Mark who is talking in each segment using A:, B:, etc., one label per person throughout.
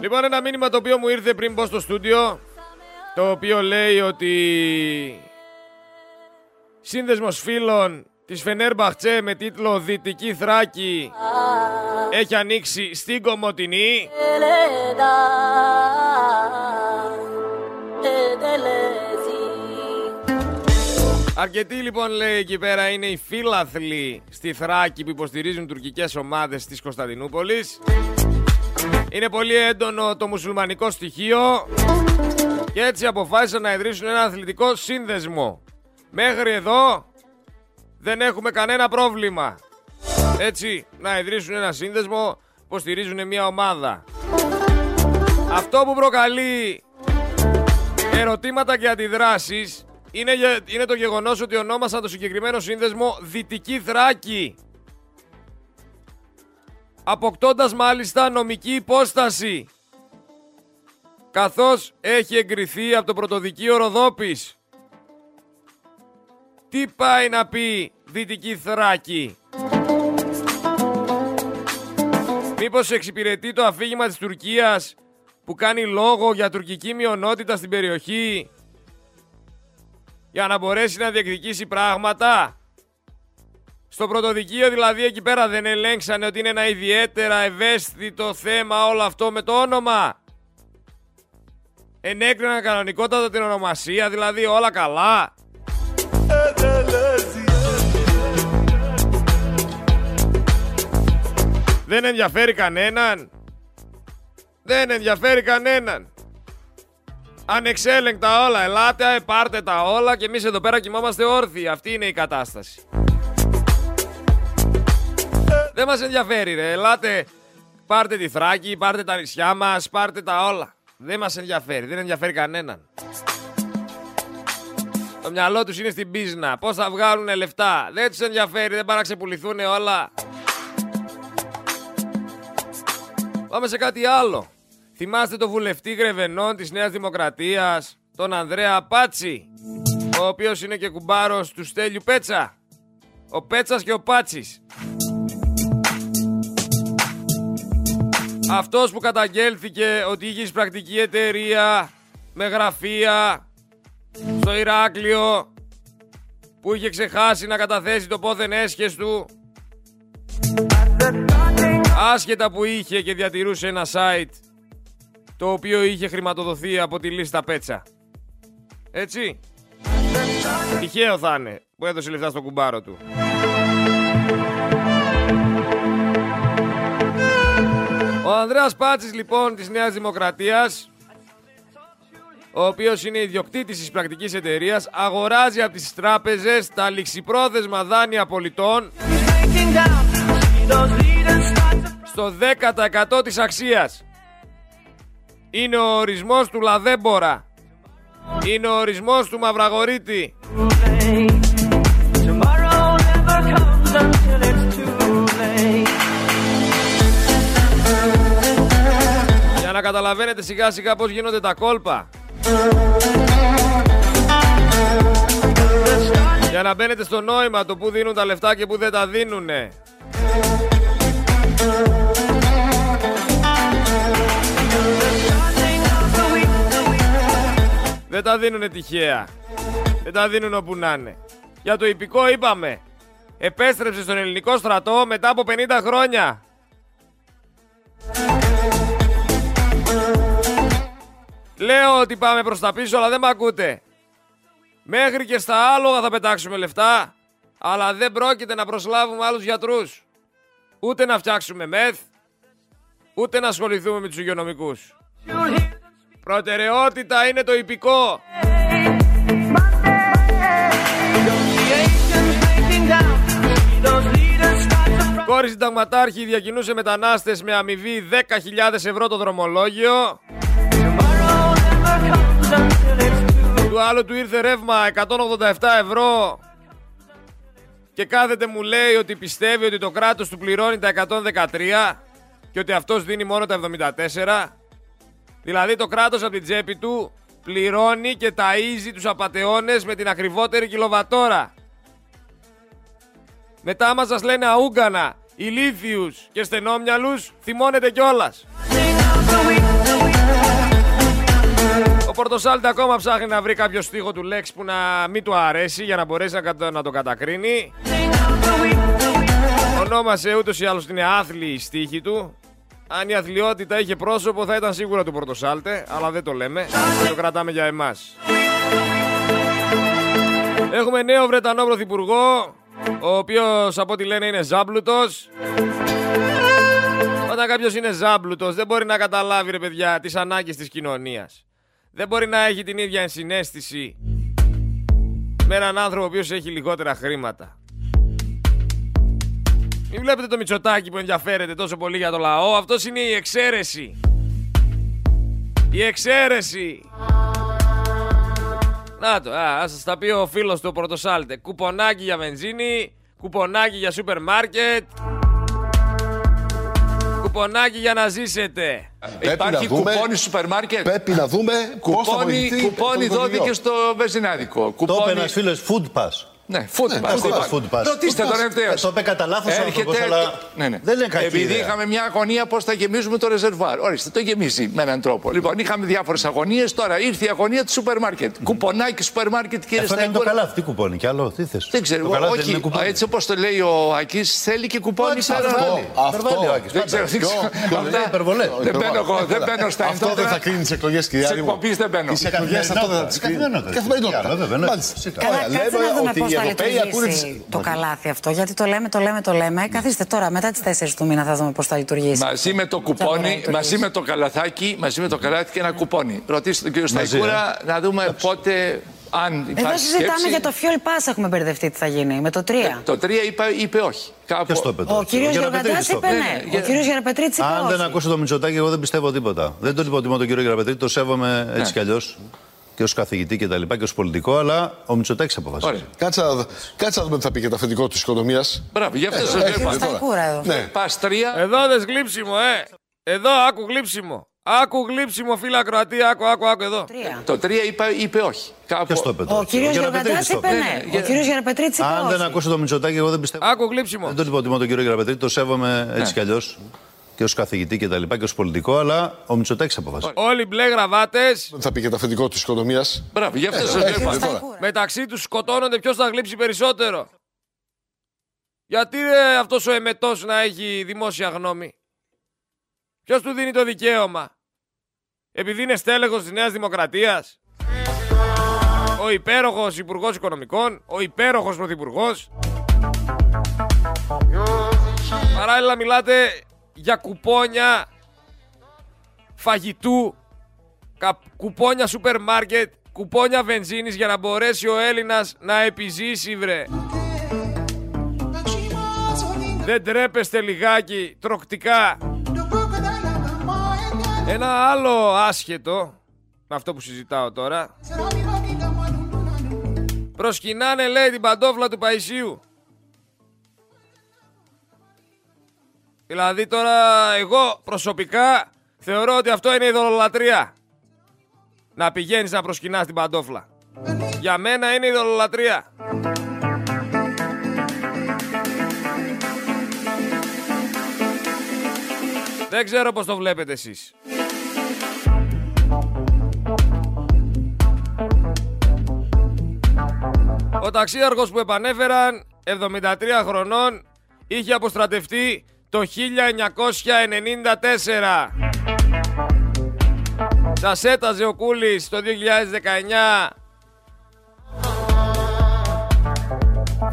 A: Λοιπόν, ένα μήνυμα το οποίο μου ήρθε πριν μπω στο στούντιο, το οποίο λέει ότι σύνδεσμος φίλων της Φενέρμπαχτσε με τίτλο Δυτική Θράκη έχει ανοίξει στην Κομωτινή. Αρκετοί λοιπόν λέει εκεί πέρα είναι οι φίλαθλοι στη Θράκη που υποστηρίζουν τουρκικές ομάδες της Κωνσταντινούπολης. Είναι πολύ έντονο το μουσουλμανικό στοιχείο και έτσι αποφάσισαν να ιδρύσουν ένα αθλητικό σύνδεσμο. Μέχρι εδώ δεν έχουμε κανένα πρόβλημα. Έτσι, να ιδρύσουν ένα σύνδεσμο που στηρίζουν μια ομάδα. Αυτό που προκαλεί ερωτήματα και αντιδράσεις είναι, είναι το γεγονός ότι ονόμασαν το συγκεκριμένο σύνδεσμο Δυτική Θράκη. Αποκτώντας μάλιστα νομική υπόσταση. Καθώς έχει εγκριθεί από το πρωτοδικείο Ροδόπης. Τι πάει να πει Δυτική Θράκη; Μήπως εξυπηρετεί το αφήγημα της Τουρκίας που κάνει λόγο για τουρκική μειονότητα στην περιοχή για να μπορέσει να διεκδικήσει πράγματα; Στο πρωτοδικείο δηλαδή εκεί πέρα δεν ελέγξανε ότι είναι ένα ιδιαίτερα ευαίσθητο θέμα όλο αυτό με το όνομα. Ενέκριναν κανονικότατα την ονομασία, δηλαδή όλα καλά. Δεν ενδιαφέρει κανέναν. Δεν ενδιαφέρει κανέναν. Ανεξέλεγκτα όλα. Ελάτε, πάρτε τα όλα και εμείς εδώ πέρα κοιμόμαστε όρθιοι. Αυτή είναι η κατάσταση. Δεν μας ενδιαφέρει ρε. Ελάτε, πάρτε τη Θράκη, πάρτε τα νησιά μας, πάρτε τα όλα. Δεν μας ενδιαφέρει. Δεν ενδιαφέρει κανέναν. Το μυαλό τους είναι στην πίσνα. Πώς θα βγάλουν λεφτά; Δεν τους ενδιαφέρει. Δεν πάνε να ξεπουληθούν όλα. Πάμε σε κάτι άλλο. Θυμάστε το βουλευτή Γρεβενών της Νέας Δημοκρατίας, τον Ανδρέα Πάτσι, ο οποίος είναι και κουμπάρος του Στέλιου Πέτσα. Ο Πέτσας και ο Πάτσης. Αυτός που καταγγέλθηκε ότι είχε πρακτική εταιρεία με γραφεία στο Ηράκλειο που είχε ξεχάσει να καταθέσει το πόθεν έσχες του άσχετα που είχε και διατηρούσε ένα site το οποίο είχε χρηματοδοθεί από τη λίστα Πέτσα. Έτσι. Τυχαίο θα είναι που έδωσε λεφτά στο κουμπάρο του. Ο Ανδρέας Πάτσης λοιπόν της Νέας Δημοκρατίας ο οποίος είναι ιδιοκτήτης της πρακτικής εταιρείας αγοράζει από τις τράπεζες τα ληξιπρόθεσμα δάνεια πολιτών στο 10% της αξίας. Είναι ο ορισμός του Λαδέμπορα. Είναι ο ορισμός του Μαυραγωρίτη. Καταλαβαίνετε σιγά σιγά πώς γίνονται τα κόλπα. Για να μπαίνετε στο νόημα το που δίνουν τα λεφτά και που δεν τα δίνουνε. Δεν τα δίνουνε τυχαία. Δεν τα δίνουν όπου να είναι. Για το υπηκό είπαμε. Επέστρεψε στον ελληνικό στρατό μετά από 50 χρόνια. Λέω ότι πάμε προς τα πίσω αλλά δεν με ακούτε. Μέχρι και στα άλογα θα πετάξουμε λεφτά. Αλλά δεν πρόκειται να προσλάβουμε άλλους γιατρούς. Ούτε να φτιάξουμε μεθ. Ούτε να ασχοληθούμε με τους υγειονομικούς. Προτεραιότητα είναι το υπηκό. Κόρη συνταγματάρχη διακινούσε μετανάστες με αμοιβή 10.000 ευρώ το δρομολόγιο. Του άλλου του ήρθε ρεύμα 187 ευρώ και κάθεται μου λέει ότι πιστεύει ότι το κράτος του πληρώνει τα 113 και ότι αυτός δίνει μόνο τα 74. Δηλαδή το κράτος από την τσέπη του πληρώνει και ταΐζει τους απατεώνες με την ακριβότερη κιλοβατόρα. Μετά άμα σας λένε αούγκανα, ηλίθιους και στενόμυαλους, θυμώνετε κιόλας. Ο Πορτοσάλτε ακόμα ψάχνει να βρει κάποιο στίχο του Λέξ που να μην του αρέσει για να μπορέσει να, κατα- να το κατακρίνει. Ονόμασε ούτως ή άλλως είναι άθλη η στίχη του. Αν η αθλειότητα είχε πρόσωπο θα ήταν σίγουρα του Πορτοσάλτε, αλλά δεν το λέμε. Το κρατάμε για εμάς. Έχουμε νέο Βρετανό Πρωθυπουργό, ο οποίος από ό,τι λένε είναι ζάμπλουτος. Όταν κάποιος είναι ζάμπλουτος δεν μπορεί να καταλάβει ρε παιδιά τις ανάγκες της κοινωνίας. Δεν μπορεί να έχει την ίδια ενσυναίσθηση με έναν άνθρωπο ο οποίος έχει λιγότερα χρήματα. Μην βλέπετε το Μητσοτάκι που ενδιαφέρεται τόσο πολύ για το λαό. Αυτός είναι η εξαίρεση. Η εξαίρεση. Να το, α, ας σας τα πει ο φίλος του Πρωτοσάλτε. Κουπονάκι για βενζίνη, κουπονάκι για σούπερ μάρκετ, κουπονάκι για να ζήσετε.
B: Πρέπει
C: Υπάρχει
B: να δούμε-
C: κουπόνι στο σούπερ μάρκετ.
B: Πρέπει να δούμε πώς θα
C: Κουπόνι,
B: βοηθηθεί
C: κουπόνι
B: το
C: δόθηκε
B: οικογενειό.
C: στο βενζινάδικο.
D: Το είπε
C: Κουπόνι.
D: ένα φίλος Food Pass.
C: Ναι, food
B: Ναι,
C: pass.
B: food
C: είπα.
B: pass,
D: food pass.
C: Ρωτήστε
B: Food
C: τον
B: pass.
C: ευθέως.
D: Ε, το είπε κατά λάθος ο άνθρωπος, αλλά
C: ναι, ναι.
D: δεν είναι κακή
C: Επειδή
D: ιδέα.
C: είχαμε μια αγωνία πώς θα γεμίζουμε το ρεζερβάρ. Ορίστε, το γεμίζει με έναν τρόπο. Λοιπόν, είχαμε διάφορες αγωνίες. Τώρα ήρθε η αγωνία του σούπερ μάρκετ. Κουπονάκι σούπερ μάρκετ, κύριε
D: Αυτό είναι το
C: Σταϊκούρα.
D: καλάθι. Τι κουπόνι, κι άλλο, τι θες;
C: Δεν ξέρω,
D: Το καλάθι
C: όχι.
D: δεν είναι κουπόνι.
C: Έτσι όπως το λέει ο Ακή, θέλει και κουπόνι
D: Όχι,
C: πέρα.
D: υπερβάλλει.
B: Αυτό.
D: Υπερβάλλει ο Άκης,
C: Δεν
D: πάντα.
C: ξέρω, δεν ξέρω.
B: Ποιο-
C: Αυτά-
D: λέει υπερβολές.
C: Δεν μπαίνω εγώ, δεν μπαίνω στα
B: Αυτό δεν θα κρίνει τις εκλογές, κυρία
C: Στις
B: μου.
C: εκπομπής δεν μπαίνω.
B: Τις εκλογές αυτό δεν θα τις κρίνει.
D: Καθημερινότητα.
B: Καθημερινότητα.
D: Καλά, βέβαια, ναι.
B: Μάλιστα.
D: Φυσικά.
B: Ωραία,
E: Καλά, κάτσε
B: λέμε
E: να δούμε
B: ότι
E: πώς
B: οι
E: θα
B: Ευρωπαίοι ακούνε τις-
E: λειτουργήσει το καλάθι αυτό. Γιατί το λέμε, το λέμε, το λέμε. Καθίστε τώρα, μετά τις 4 του μήνα θα δούμε πώς θα λειτουργήσει.
C: Μαζί με το
E: Θα μπορεί να
C: κουπόνι,
E: λειτουργήσει.
C: μαζί με το καλαθάκι, μαζί με το καλάθι και ένα κουπόνι. Ρωτήστε τον κύριο
D: Μαζί,
C: Σταϊκούρα να δούμε πότε, αν υπάρχει
E: Εδώ συζητάμε
C: σκέψη.
E: για το fuel pass έχουμε μπερδευτεί τι θα γίνει, με το 3.
C: Το 3 είπε, είπε όχι. Κάπου...
D: Ποιος το είπε
E: Ο
D: τώρα.
E: κύριος
D: Γεραπετρίτης
E: Γεωργαντάς
D: το
E: είπε
D: είπε.
E: ναι.
C: ναι,
E: Ο κύριος Γεραπετρίτης είπε
D: Αν δεν
E: όχι.
D: ακούσω το Μητσοτάκι, εγώ δεν πιστεύω τίποτα. Δεν τον υποτιμώ τον κύριο Γεραπετρίτη, το σέβομαι έτσι κι αλλιώς. Και ω καθηγητή και τα λοιπά και ω πολιτικό, αλλά ο Μητσοτάκη αποφασίζει.
C: Ωραία.
B: Κάτσε να δω- κάτσε να δούμε τι θα πει και το αφεντικό τη οικονομία.
C: Μπράβο, γι' αυτό σα
B: έχει
C: λέω.
B: τώρα.
E: Σταϊκούρα εδώ.
B: Ναι.
C: Πα 3,
A: Εδώ δες γλύψιμο, ε. Εδώ, άκου γλύψιμο. Άκου γλύψιμο, φίλα Κροατία, άκου, άκου, άκου εδώ.
E: Τρία.
C: το 3 είπε, είπε όχι. Κάπου...
D: Ποιο το είπε
E: Ο
D: τώρα.
E: κύριο
D: Γεραπετρίτης
E: Γεωργαντάς
D: το
E: είπε
D: είπε.
E: ναι. Ο κύριο Γεραπετρίτης είπε
D: Αν δεν
E: όχι.
D: ακούσω το Μητσοτάκι, εγώ δεν πιστεύω.
A: Άκου γλύψιμο.
D: Δεν τον υποτιμώ τον κύριο Γεραπετρίτη, το σέβομαι έτσι κι αλλιώ. Και ω καθηγητή και τα λοιπά και ω πολιτικό, αλλά ο Μητσοτάκη αποφασίζει.
A: Όλοι μπλε γραβάτες,
B: Τι θα πει και το αφεντικό τη οικονομία.
C: Μπράβο, γι' αυτό σα
B: έχει
C: λέω.
B: τώρα.
E: Σταϊκούρα.
A: μεταξύ τους σκοτώνονται ποιος θα γλύψει περισσότερο. Γιατί ρε, αυτός ο εμετός να έχει δημόσια γνώμη. Ποιος του δίνει το δικαίωμα. Επειδή είναι στέλεχος της Νέας Δημοκρατίας. Ο υπέροχος Υπουργός Οικονομικών. Ο υπέροχος Πρωθυπουργός. Παράλληλα μιλάτε για κουπόνια φαγητού, κα- κουπόνια σούπερ μάρκετ, κουπόνια βενζίνης για να μπορέσει ο Έλληνας να επιζήσει βρε. Δεν τρέπεστε λιγάκι τροκτικά. Ένα άλλο άσχετο με αυτό που συζητάω τώρα. Προσκυνάνε λέει την παντόφλα του Παϊσίου. Δηλαδή τώρα εγώ προσωπικά θεωρώ ότι αυτό είναι ειδωλολατρεία. Να πηγαίνεις να προσκυνάς την παντόφλα. Για μένα είναι ειδωλολατρεία. Δεν ξέρω πώς το βλέπετε εσείς. Ο ταξίαρχος που επανέφεραν, 73 χρονών, είχε αποστρατευτεί το 1994. Σας έταζε ο Κούλης το 2019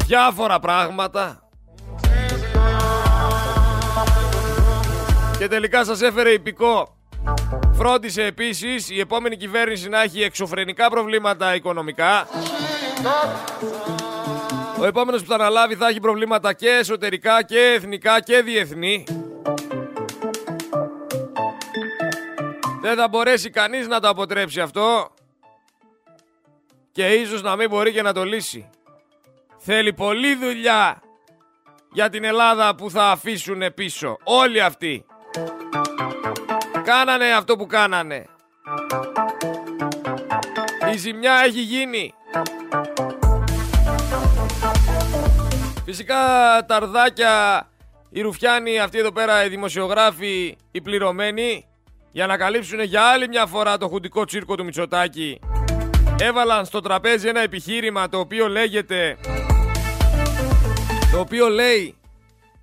A: διάφορα πράγματα και τελικά σας έφερε υπηκό. Φρόντισε επίσης η επόμενη κυβέρνηση να έχει εξωφρενικά προβλήματα οικονομικά. Ο επόμενος που θα αναλάβει θα έχει προβλήματα και εσωτερικά και εθνικά και διεθνή. Δεν θα μπορέσει κανείς να το αποτρέψει αυτό και ίσως να μην μπορεί και να το λύσει. Θέλει πολλή δουλειά για την Ελλάδα που θα αφήσουν πίσω. Όλοι αυτοί. Κάνανε αυτό που κάνανε. Η ζημιά έχει γίνει. Φυσικά τα αρδάκια, οι ρουφιάνοι, αυτοί εδώ πέρα οι δημοσιογράφοι, οι πληρωμένοι, για να καλύψουν για άλλη μια φορά το χουντικό τσίρκο του Μητσοτάκη έβαλαν στο τραπέζι ένα επιχείρημα το οποίο λέγεται το οποίο λέει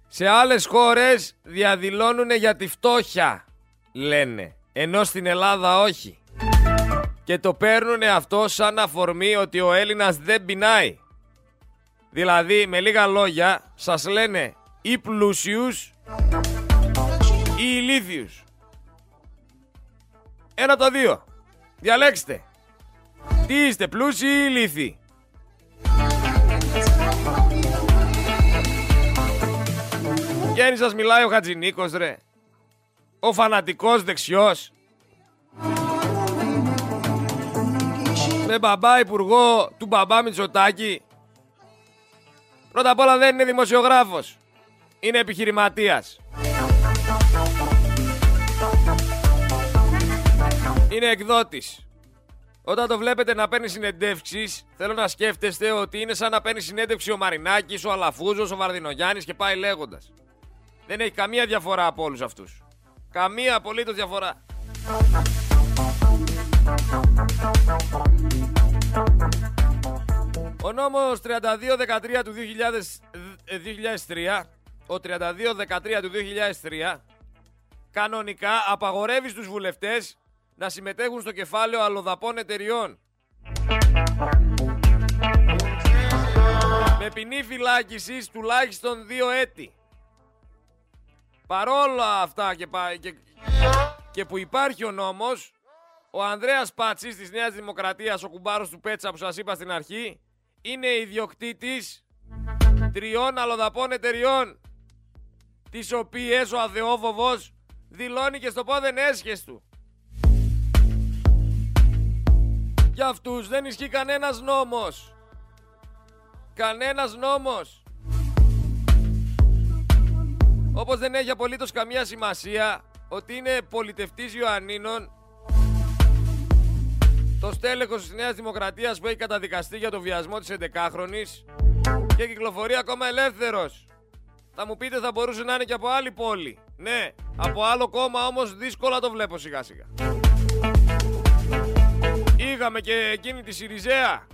A: σε άλλες χώρες διαδηλώνουν για τη φτώχεια λένε ενώ στην Ελλάδα όχι και το παίρνουν αυτό σαν αφορμή ότι ο Έλληνας δεν πεινάει δηλαδή με λίγα λόγια σας λένε ή πλούσιους ή ηλίθιους ένα το δύο διαλέξτε τι είστε, πλούσιοι ή ηλίθιοι; Βγαίνει σας μιλάει ο Χατζηνίκος ρε. Ο φανατικός δεξιός. Με μπαμπά υπουργό του μπαμπά Μητσοτάκη. Πρώτα απ' όλα δεν είναι δημοσιογράφος. Είναι επιχειρηματίας. Είναι εκδότης. Όταν το βλέπετε να παίρνει συνεντεύξεις, θέλω να σκέφτεστε ότι είναι σαν να παίρνει συνέντευξη ο Μαρινάκης, ο Αλαφούζος, ο Βαρδινογιάννης και πάει λέγοντας. Δεν έχει καμία διαφορά από όλους αυτούς. Καμία απολύτως διαφορά. Ο νόμος 3213 του 2003, ο 3213 του 2003, κανονικά απαγορεύει στους βουλευτές να συμμετέχουν στο κεφάλαιο αλλοδαπών εταιριών. Με ποινή φυλάκισης τουλάχιστον δύο έτη. Παρόλα αυτά και, και, και που υπάρχει ο νόμος, ο Ανδρέας Πάτσης της Νέας Δημοκρατίας, ο κουμπάρος του Πέτσα που σας είπα στην αρχή, είναι ιδιοκτήτης τριών αλλοδαπών εταιριών, τις οποίες ο Αδεόβοβος δηλώνει και στο πόδεν έσχες του. Για αυτούς δεν ισχύει κανένας νόμος. Κανένας νόμος. Όπως δεν έχει απολύτως καμία σημασία ότι είναι πολιτευτής Ιωαννίνων το στέλεχος της Νέας Δημοκρατίας που έχει καταδικαστεί για το βιασμό της 11χρονης και κυκλοφορεί ακόμα ελεύθερος. Θα μου πείτε θα μπορούσε να είναι και από άλλη πόλη. Ναι, από άλλο κόμμα όμως δύσκολα το βλέπω σιγά σιγά. Είχαμε και εκείνη τη Σιριζέα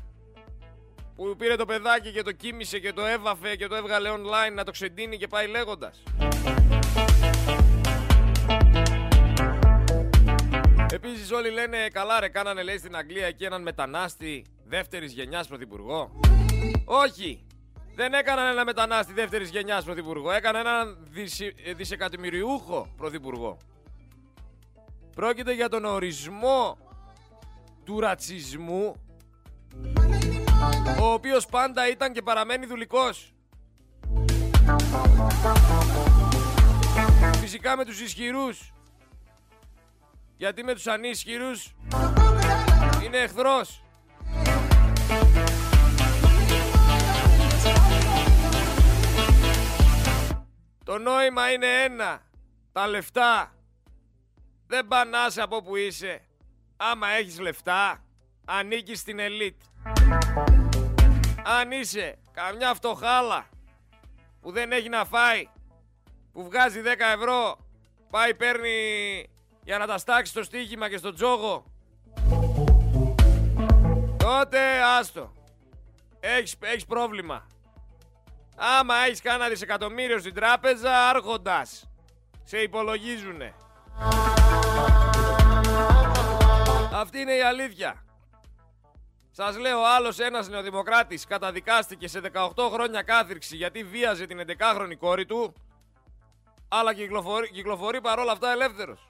A: που πήρε το παιδάκι και το κοίμησε και το έβαφε και το έβγαλε online να το ξεντίνει και πάει λέγοντας. Επίσης όλοι λένε καλά ρε κάνανε λέει στην Αγγλία εκεί έναν μετανάστη δεύτερης γενιάς πρωθυπουργό. Όχι! Δεν έκαναν ένα μετανάστη δεύτερης γενιάς πρωθυπουργό, έκαναν έναν δισι... δισεκατομμυριούχο πρωθυπουργό. Πρόκειται για τον ορισμό του ρατσισμού ο οποίος πάντα ήταν και παραμένει δουλικός. Φυσικά με τους ισχυρούς. Γιατί με τους ανίσχυρους είναι εχθρός. Το νόημα είναι ένα. Τα λεφτά δεν πανάσαι από που είσαι άμα έχεις λεφτά, ανήκεις στην ελίτ. Αν είσαι καμιά φτωχάλα που δεν έχει να φάει, που βγάζει 10 ευρώ, πάει παίρνει για να τα στάξει στο στοίχημα και στο τζόγο, τότε άστο. Έχεις, έχεις πρόβλημα. Άμα έχεις κάνα δισεκατομμύριο στην τράπεζα, άρχοντας. Σε υπολογίζουνε. Αυτή είναι η αλήθεια. Σας λέω, άλλος ένας νεοδημοκράτης καταδικάστηκε σε 18 χρόνια κάθυρξη γιατί βίαζε την 11χρονη κόρη του, αλλά κυκλοφορεί, κυκλοφορεί παρόλα αυτά ελεύθερος.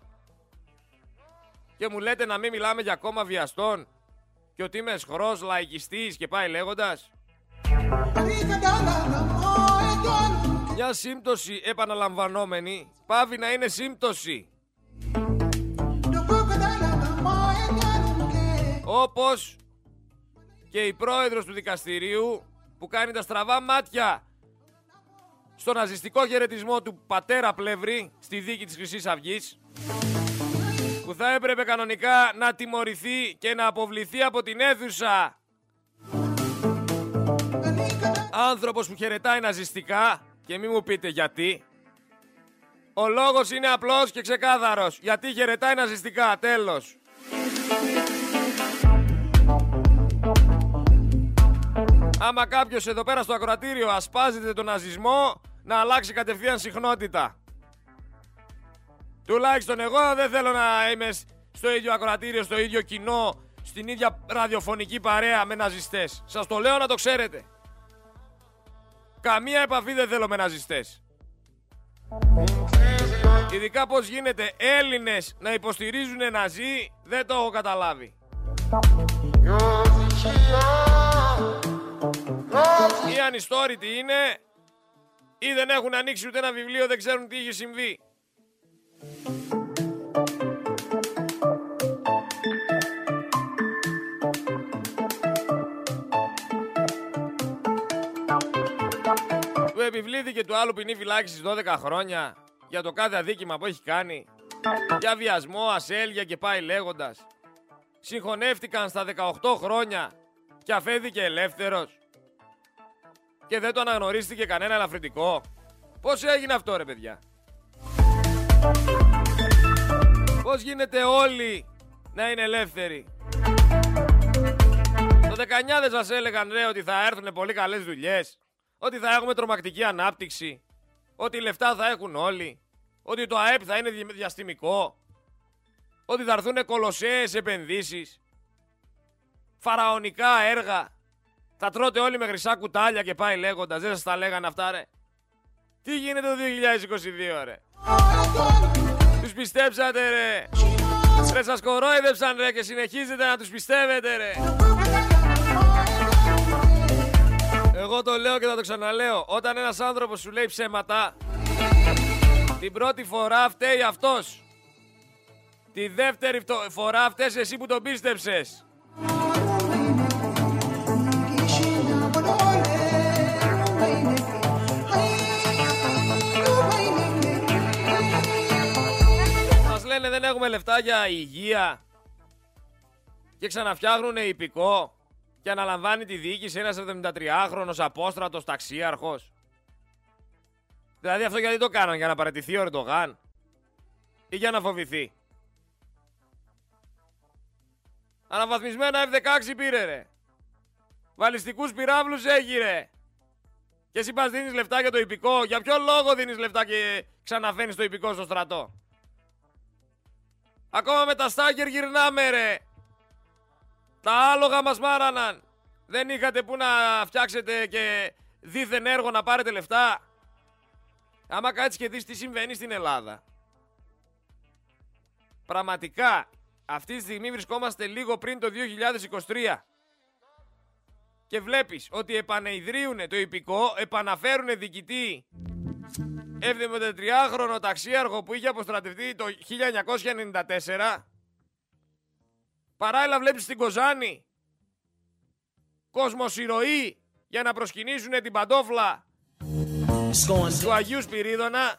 A: Και μου λέτε να μην μιλάμε για κόμμα βιαστών και ότι είμαι σχρός, λαϊκιστής και πάει λέγοντας. Μια σύμπτωση επαναλαμβανόμενη πάβει να είναι σύμπτωση. Όπως και η πρόεδρος του δικαστηρίου που κάνει τα στραβά μάτια στο ναζιστικό χαιρετισμό του πατέρα Πλεύρη στη δίκη της Χρυσής Αυγής που θα έπρεπε κανονικά να τιμωρηθεί και να αποβληθεί από την αίθουσα άνθρωπος που χαιρετάει ναζιστικά και μη μου πείτε γιατί Ο λόγος είναι απλός και ξεκάθαρος. Γιατί χαιρετάει ναζιστικά. Τέλος. Άμα κάποιος εδώ πέρα στο ακροατήριο ασπάζεται τον ναζισμό, να αλλάξει κατευθείαν συχνότητα. Τουλάχιστον εγώ δεν θέλω να είμαι στο ίδιο ακροατήριο, στο ίδιο κοινό, στην ίδια ραδιοφωνική παρέα με ναζιστές. Σας το λέω να το ξέρετε. Καμία επαφή δεν θέλω με ναζιστές. Ειδικά πώς γίνεται Έλληνες να υποστηρίζουν ναζί, δεν το έχω καταλάβει. Ή ανιστόρητοι είναι, ή δεν έχουν ανοίξει ούτε ένα βιβλίο, δεν ξέρουν τι έχει συμβεί. Του επιβλήθηκε του άλλου ποινή φυλάκισης 12 χρόνια για το κάθε αδίκημα που έχει κάνει. Για βιασμό, ασέλγια και πάει λέγοντας. Συγχωνεύτηκαν στα 18 χρόνια και αφέθηκε ελεύθερος. Και δεν το αναγνωρίστηκε κανένα ελαφρυντικό. Πώς έγινε αυτό ρε παιδιά; Πώς γίνεται όλοι να είναι ελεύθεροι; Το δεκανιάδες σας έλεγαν ρε ότι θα έρθουν πολύ καλές δουλειές. Ότι θα έχουμε τρομακτική ανάπτυξη. Ότι λεφτά θα έχουν όλοι. Ότι το ΑΕΠ θα είναι διαστημικό. Ότι θα έρθουν κολοσσέες επενδύσεις. Φαραωνικά έργα. Θα τρώτε όλοι με χρυσά κουτάλια και πάει λέγοντας. Δεν σας τα λέγανε αυτά ρε. Τι γίνεται το 2022 ρε; Τους πιστέψατε ρε; Ρε σας κορόιδεψαν ρε και συνεχίζετε να τους πιστεύετε ρε. Εγώ το λέω και θα το ξαναλέω. Όταν ένας άνθρωπος σου λέει ψέματα, την πρώτη φορά φταίει αυτός. Τη δεύτερη φορά φταίς εσύ που τον πίστεψες. Λένε δεν έχουμε λεφτά για υγεία και ξαναφτιάχνουν υπηκό και αναλαμβάνει τη διοίκηση ένας 73χρονος απόστρατος ταξίαρχος. Δηλαδή αυτό γιατί το κάναν, για να παρατηθεί ο Ερντογάν ή για να φοβηθεί. Αναβαθμισμένα F-16 πήρε ρε. Βαλιστικούς πυράβλους έχει ρε. Και εσύ πας δίνεις λεφτά για το υπηκό. Για ποιο λόγο δίνεις λεφτά και ξαναφαίνεις το υπηκό στο στρατό; Ακόμα με τα στάκερ γυρνάμε ρε. Τα άλογα μας μάραναν. Δεν είχατε που να φτιάξετε και δίθεν έργο να πάρετε λεφτά. Άμα κάτσεις και δεις τι συμβαίνει στην Ελλάδα. Πραγματικά, αυτή τη στιγμή βρισκόμαστε λίγο πριν το 2023. Και βλέπεις ότι επανειδρύουν το υπηκό, επαναφέρουν διοικητή 73χρονο ταξίαρχο που είχε αποστρατευτεί το 1994. Παράλληλα βλέπεις στην Κοζάνη. Κοσμοσυρωή για να προσκυνήσουν την παντόφλα του Αγίου Σπυρίδωνα.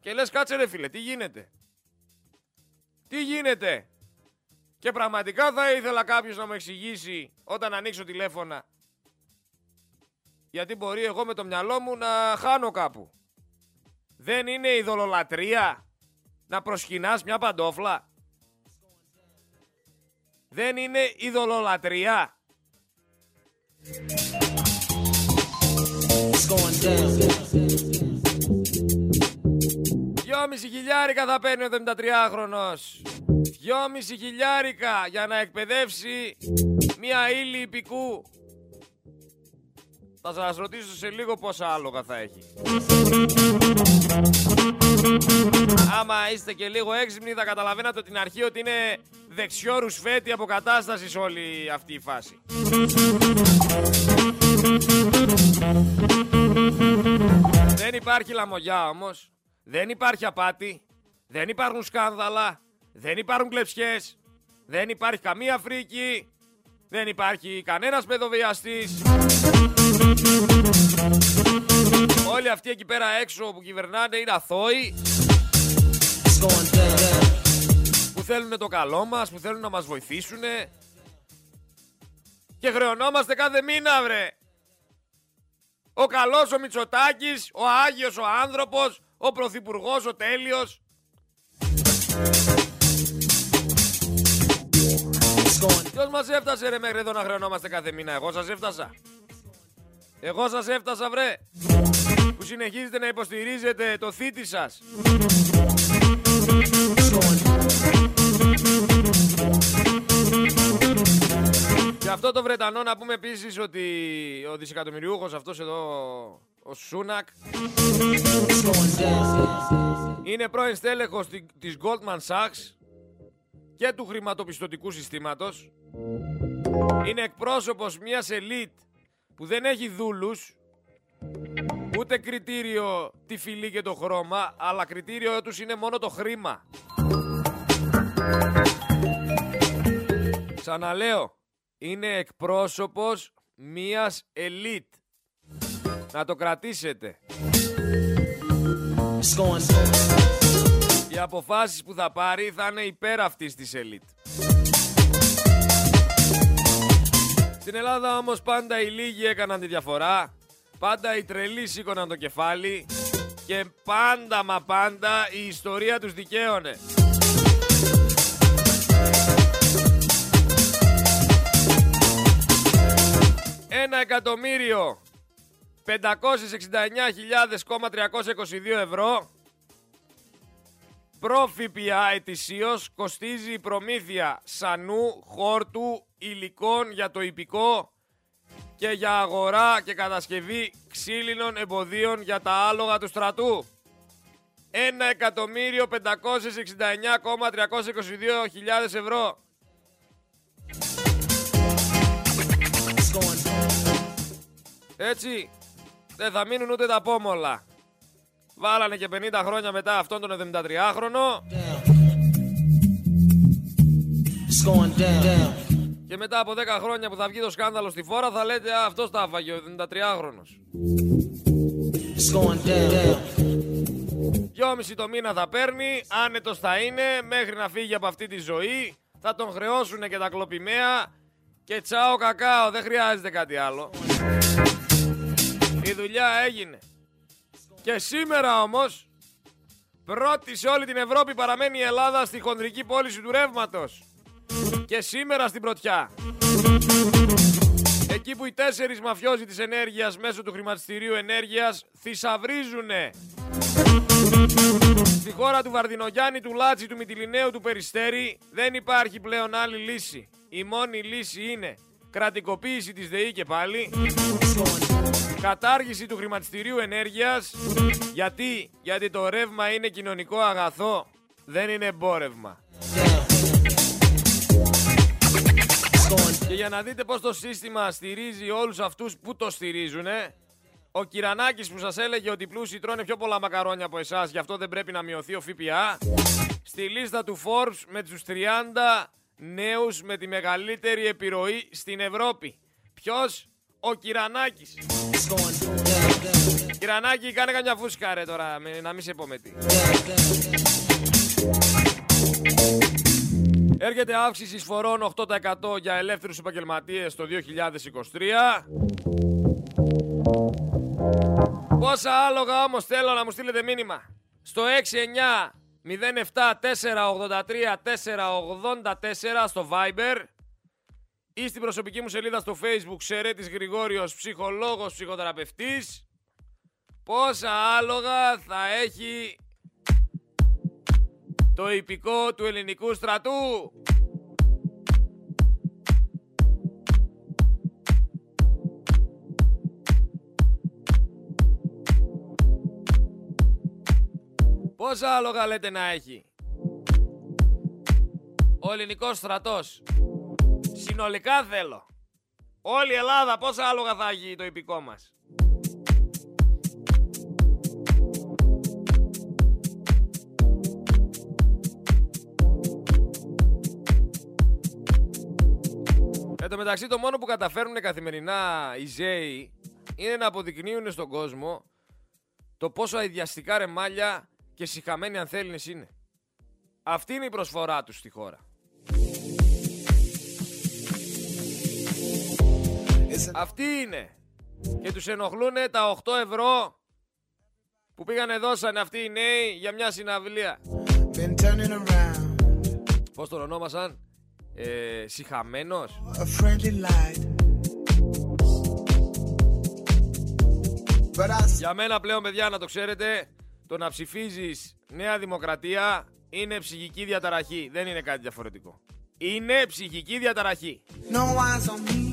A: Και λες κάτσε ρε φίλε τι γίνεται; Τι γίνεται; Και πραγματικά θα ήθελα κάποιος να μου εξηγήσει όταν ανοίξω τηλέφωνα γιατί μπορεί εγώ με το μυαλό μου να χάνω κάπου δεν είναι ειδωλολατρία να προσκυνάς μια παντόφλα δεν είναι ειδωλολατρία. Δυόμιση χιλιάρικα θα παίρνει ο 73χρονος. Δυόμιση χιλιάρικα για να εκπαιδεύσει μία ύλη υπηκού. Θα σας ρωτήσω σε λίγο πόσα άλογα θα έχει. Άμα είστε και λίγο έξυπνοι θα καταλαβαίνετε την αρχή ότι είναι δεξιό ρουσφέτη αποκατάστασης όλη αυτή η φάση. Δεν υπάρχει λαμογιά όμως, δεν υπάρχει απάτη, δεν υπάρχουν σκάνδαλα, δεν υπάρχουν κλεψιές, δεν υπάρχει καμία φρίκη, δεν υπάρχει κανένας παιδοβιαστής. Όλοι αυτοί εκεί πέρα έξω που κυβερνάνε είναι αθώοι που θέλουν το καλό μας, που θέλουν να μας βοηθήσουν και χρεωνόμαστε κάθε μήνα βρε. Ο καλός ο Μητσοτάκης, ο Άγιος ο άνθρωπος, ο Πρωθυπουργός ο τέλειος. Ποιος μας έφτασε ρε μέχρι εδώ να χρεωνόμαστε κάθε μήνα, εγώ σας έφτασα. Εγώ σας έφτασα βρε. Που συνεχίζετε να υποστηρίζετε το θήτη σας. Και αυτό το Βρετανό να πούμε επίσης ότι ο δισεκατομμυριούχος αυτός εδώ, ο Σούνακ, είναι πρώην στέλεχος τη- της Goldman Sachs και του χρηματοπιστωτικού συστήματος. Είναι εκπρόσωπος μιας ελίτ που δεν έχει δούλους, ούτε κριτήριο τη φυλή και το χρώμα, αλλά κριτήριο τους είναι μόνο το χρήμα. Ξαναλέω, είναι εκπρόσωπος μιας ελίτ. Να το κρατήσετε. Οι αποφάσεις που θα πάρει θα είναι υπέρ αυτής της ελίτ. Στην Ελλάδα όμως πάντα οι λίγοι έκαναν τη διαφορά, πάντα οι τρελοί σήκωναν το κεφάλι. Και πάντα μα πάντα η ιστορία τους δικαίωνε. Ένα εκατομμύριο 569.322 ευρώ προ ΦΠΑ ετησίως κοστίζει η προμήθεια σανού, χόρτου, υλικών για το υπηκό και για αγορά και κατασκευή ξύλινων εμποδίων για τα άλογα του στρατού. 1.569,322 ευρώ. Έτσι, δεν θα μείνουν ούτε τα πόμολα. Βάλανε και 50 χρόνια μετά αυτόν τον 73χρονο και μετά από 10 χρόνια που θα βγει το σκάνδαλο στη φόρα θα λέτε «Α, αυτός τα έφαγε ο 73χρονος». Δυόμιση το μήνα θα παίρνει, άνετος θα είναι, μέχρι να φύγει από αυτή τη ζωή. Θα τον χρεώσουν και τα κλοπημαία και τσάω κακάο, δεν χρειάζεται κάτι άλλο. Η δουλειά έγινε. Και σήμερα όμως, πρώτη σε όλη την Ευρώπη παραμένει η Ελλάδα στη χονδρική πώληση του ρεύματος. Και σήμερα στην πρωτιά. Εκεί που οι τέσσερις μαφιόζοι της ενέργειας μέσω του χρηματιστηρίου ενέργειας θησαυρίζουνε. Στη χώρα του Βαρδινογιάννη, του Λάτσι, του Μυτιλινέου, του Περιστέρη δεν υπάρχει πλέον άλλη λύση. Η μόνη λύση είναι κρατικοποίηση της ΔΕΗ και πάλι, κατάργηση του χρηματιστηρίου ενέργειας, γιατί, γιατί το ρεύμα είναι κοινωνικό αγαθό, δεν είναι εμπόρευμα. Και για να δείτε πως το σύστημα στηρίζει όλους αυτούς που το στηρίζουνε, ο Κυρανάκης που σας έλεγε ότι οι πλούσιοι τρώνε πιο πολλά μακαρόνια από εσάς, γι' αυτό δεν πρέπει να μειωθεί ο ΦΠΑ, στη λίστα του Forbes με τους 30 νέους με τη μεγαλύτερη επιρροή στην Ευρώπη. Ποιος; Ο Κυρανάκης. Κυρανάκη, κάνε καμιά φούσκα ρε τώρα, με- να μην σε υπομετεί. Έρχεται αύξηση εισφορών 8% για ελεύθερους επαγγελματίες το 2023. Πόσα άλογα όμως θέλω να μου στείλετε μήνυμα. Στο 69 07 483 484 στο Viber ή στην προσωπική μου σελίδα στο Facebook Σερέτης Γρηγόριος ψυχολόγος ψυχοθεραπευτής πόσα άλογα θα έχει το υπηκό του ελληνικού στρατού; Πόσα άλογα λέτε να έχει; Ο ελληνικός στρατός. Συνολικά θέλω. Όλη η Ελλάδα πόσα άλογα θα έχει το υπηκό μας; Εν τω μεταξύ το μόνο που καταφέρουν καθημερινά οι ΖΕΙ είναι να αποδεικνύουν στον κόσμο το πόσο αειδιαστικά ρεμάλια και συχαμένοι ανθέληνες είναι. Αυτή είναι η προσφορά τους στη χώρα. Αυτή είναι. Και τους ενοχλούν τα 8 ευρώ που πήγανε δώσανε αυτοί οι νέοι για μια συναυλία.
F: Been turning around
A: Πώς τον ονόμασαν, ε, Συχαμένος.
F: a friendly light. But I
A: Για μένα πλέον, παιδιά, να το ξέρετε, το να ψηφίζεις Νέα Δημοκρατία είναι ψυχική διαταραχή. Δεν είναι κάτι διαφορετικό. Είναι ψυχική διαταραχή.
F: no eyes on me.